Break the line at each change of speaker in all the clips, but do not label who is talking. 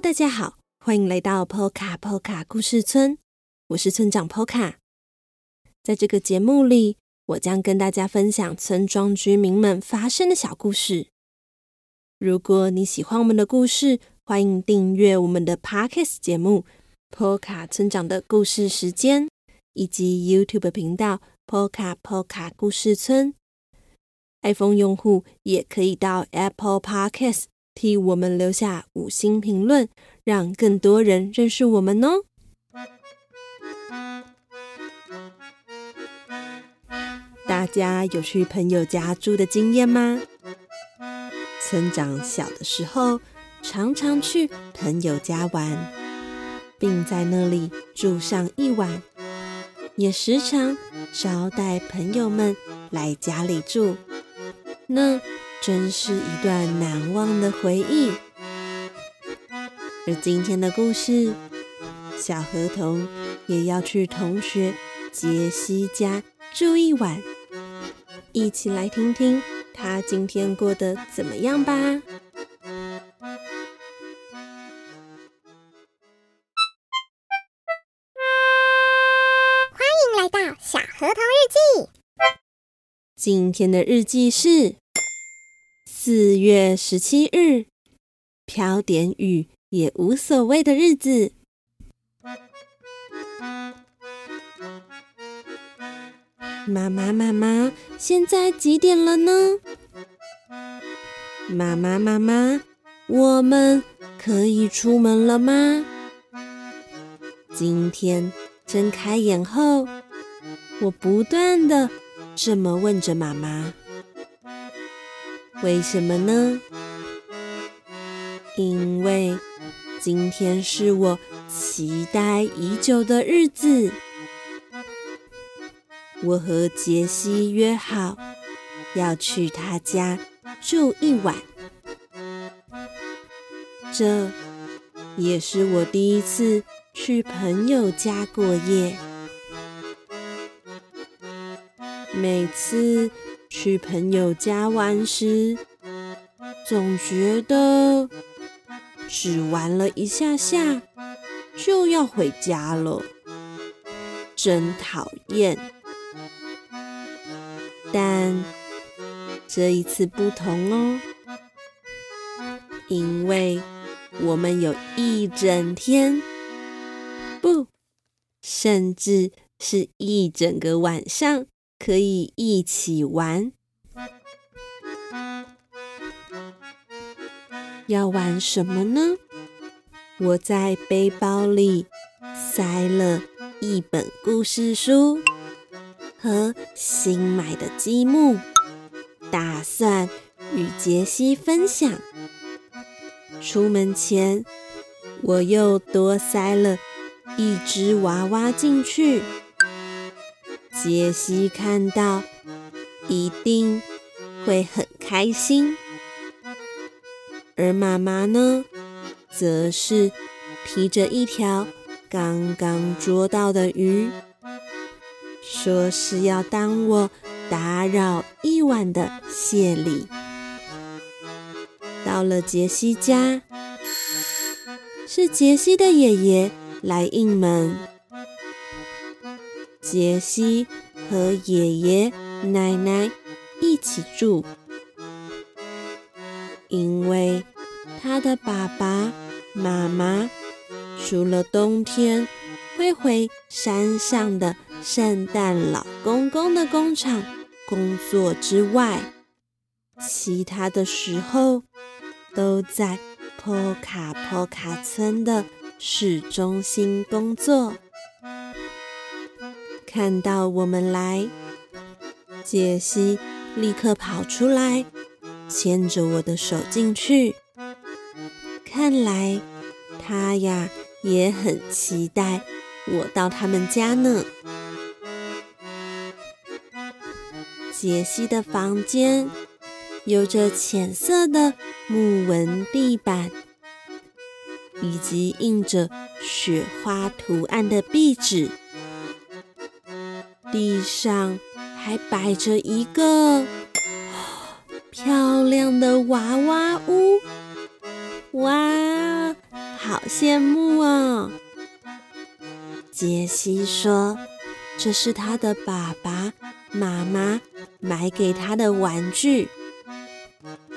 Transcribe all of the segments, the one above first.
大家好，欢迎来到 Poka Poka 故事村，我是村长 Poka。在这个节目里，我将跟大家分享村庄居民们发生的小故事。如果你喜欢我们的故事，欢迎订阅我们的 Podcast 节目《Poka 村长的故事时间》，以及 YouTube 频道“波卡波卡故事村”。iPhone 用户也可以到 Apple Podcast 替我们留下五星评论，让更多人认识我们哦。大家有去朋友家住的经验吗？村长小的时候常常去朋友家玩，并在那里住上一晚，也时常招待朋友们来家里住。那真是一段难忘的回忆。而今天的故事，小河童也要去同学杰西家住一晚，一起来听听他今天过得怎么样吧。
欢迎来到小河童日记。
今天的日记是四月十七日，飘点雨也无所谓的日子。妈妈，妈妈，现在几点了呢？妈妈，妈妈，我们可以出门了吗？今天睁开眼后，我不断的。这么问着妈妈：“为什么呢？”因为今天是我期待已久的日子。我和杰西约好要去他家住一晚，这也是我第一次去朋友家过夜。每次去朋友家玩时，总觉得只玩了一下下就要回家了，真讨厌。但这一次不同哦，因为我们有一整天，不，甚至是一整个晚上。可以一起玩，要玩什么呢？我在背包里塞了一本故事书和新买的积木，打算与杰西分享。出门前，我又多塞了一只娃娃进去。杰西看到一定会很开心，而妈妈呢，则是提着一条刚刚捉到的鱼，说是要当我打扰一晚的谢礼。到了杰西家，是杰西的爷爷来应门。杰西和爷爷奶奶一起住，因为他的爸爸妈妈除了冬天会回山上的圣诞老公公的工厂工作之外，其他的时候都在波卡波卡村的市中心工作。看到我们来，杰西立刻跑出来，牵着我的手进去。看来他呀也很期待我到他们家呢。杰西的房间有着浅色的木纹地板，以及印着雪花图案的壁纸。地上还摆着一个 漂亮的娃娃屋，哇，好羡慕哦。杰西说：“这是他的爸爸妈妈买给他的玩具，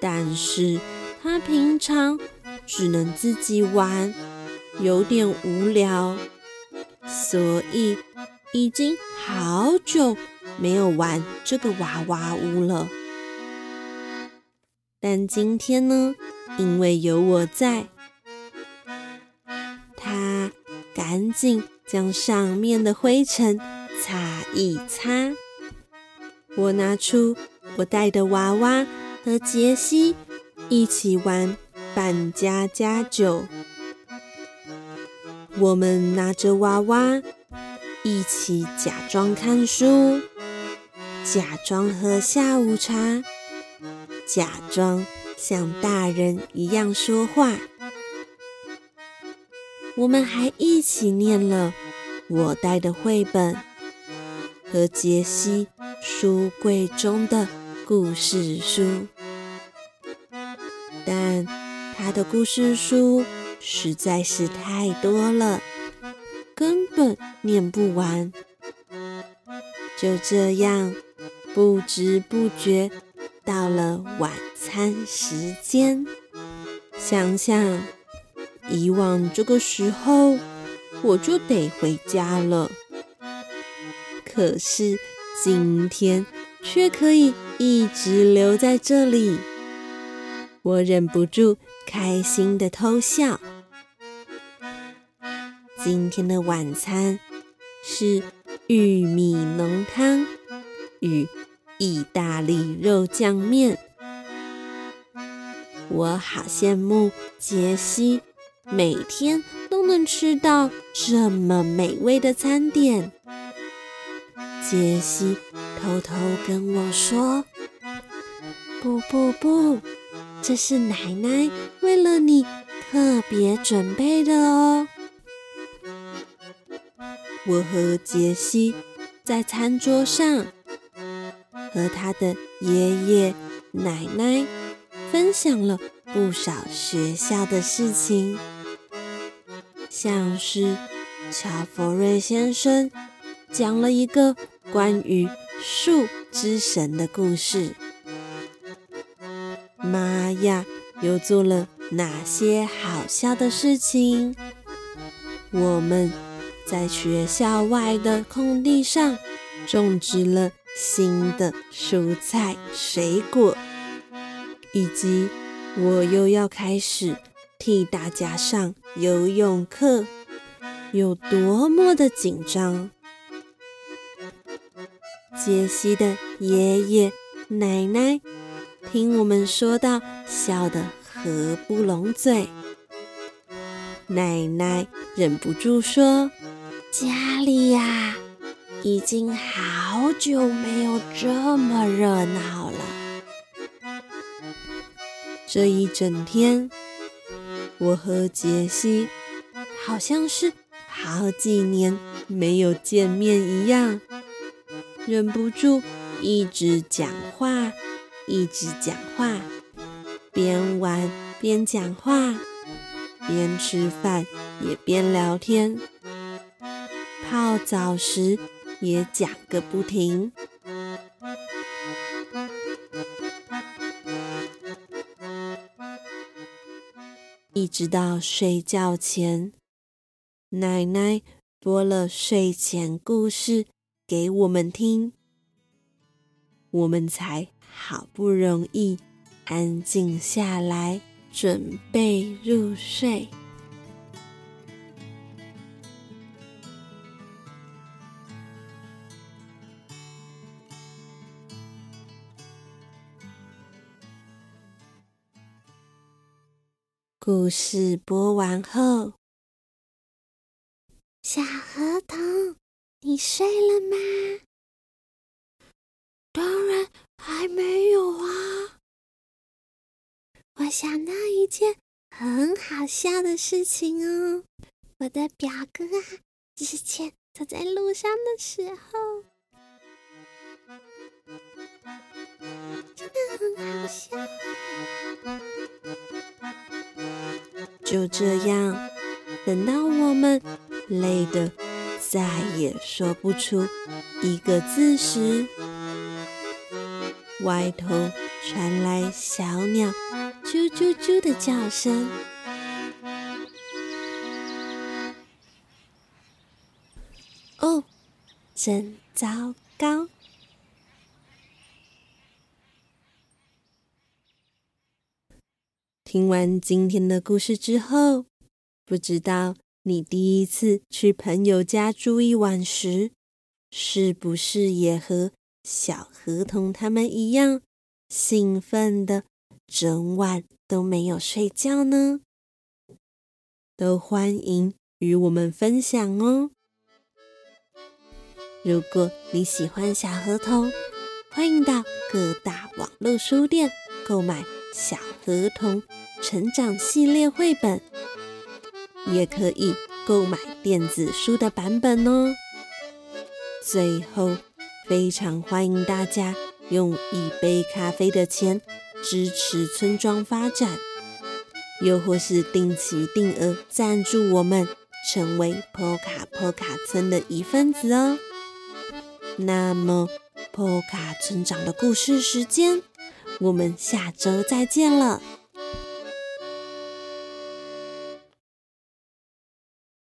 但是他平常只能自己玩，有点无聊，所以已经好久没有玩这个娃娃屋了。但今天呢，因为有我在，他赶紧。”将上面的灰尘擦一擦。我拿出我带的娃娃，和杰西一起玩扮家家酒。我们拿着娃娃，一起假装看书，假装喝下午茶，假装像大人一样说话。我们还一起念了我带的绘本和杰西书柜中的故事书，但他的故事书实在是太多了，根本念不完。就这样，不知不觉到了晚餐时间，想想。以往这个时候，我就得回家了。可是今天却可以一直留在这里，我忍不住开心的偷笑。今天的晚餐是玉米浓汤与意大利肉酱面。我好羡慕杰西。每天都能吃到这么美味的餐点，杰西偷偷跟我说：“不不不，这是奶奶为了你特别准备的哦。”我和杰西在餐桌上和他的爷爷奶奶分享了不少学校的事情。像是乔佛瑞先生讲了一个关于树之神的故事，玛雅又做了哪些好笑的事情？我们在学校外的空地上种植了新的蔬菜水果，以及我又要开始。替大家上游泳课，有多么的紧张？杰西的爷爷奶奶听我们说到，笑得合不拢嘴。奶奶忍不住说：“家里呀，已经好久没有这么热闹了。”这一整天。我和杰西好像是好几年没有见面一样，忍不住一直讲话，一直讲话，边玩边讲话，边吃饭也边聊天，泡澡时也讲个不停。一直到睡觉前，奶奶播了睡前故事给我们听，我们才好不容易安静下来，准备入睡。故事播完后，
小河童，你睡了吗？
当然还没有啊！
我想到一件很好笑的事情哦。我的表哥啊，之前走在路上的时候，真的很好笑。
就这样，等到我们累得再也说不出一个字时，外头传来小鸟啾啾啾的叫声。哦，真糟糕！听完今天的故事之后，不知道你第一次去朋友家住一晚时，是不是也和小河童他们一样兴奋的整晚都没有睡觉呢？都欢迎与我们分享哦！如果你喜欢小河童，欢迎到各大网络书店购买。小河童成长系列绘本，也可以购买电子书的版本哦。最后，非常欢迎大家用一杯咖啡的钱支持村庄发展，又或是定期定额赞助我们，成为波卡波卡村的一份子哦。那么，波卡村长的故事时间。我们下周再见了。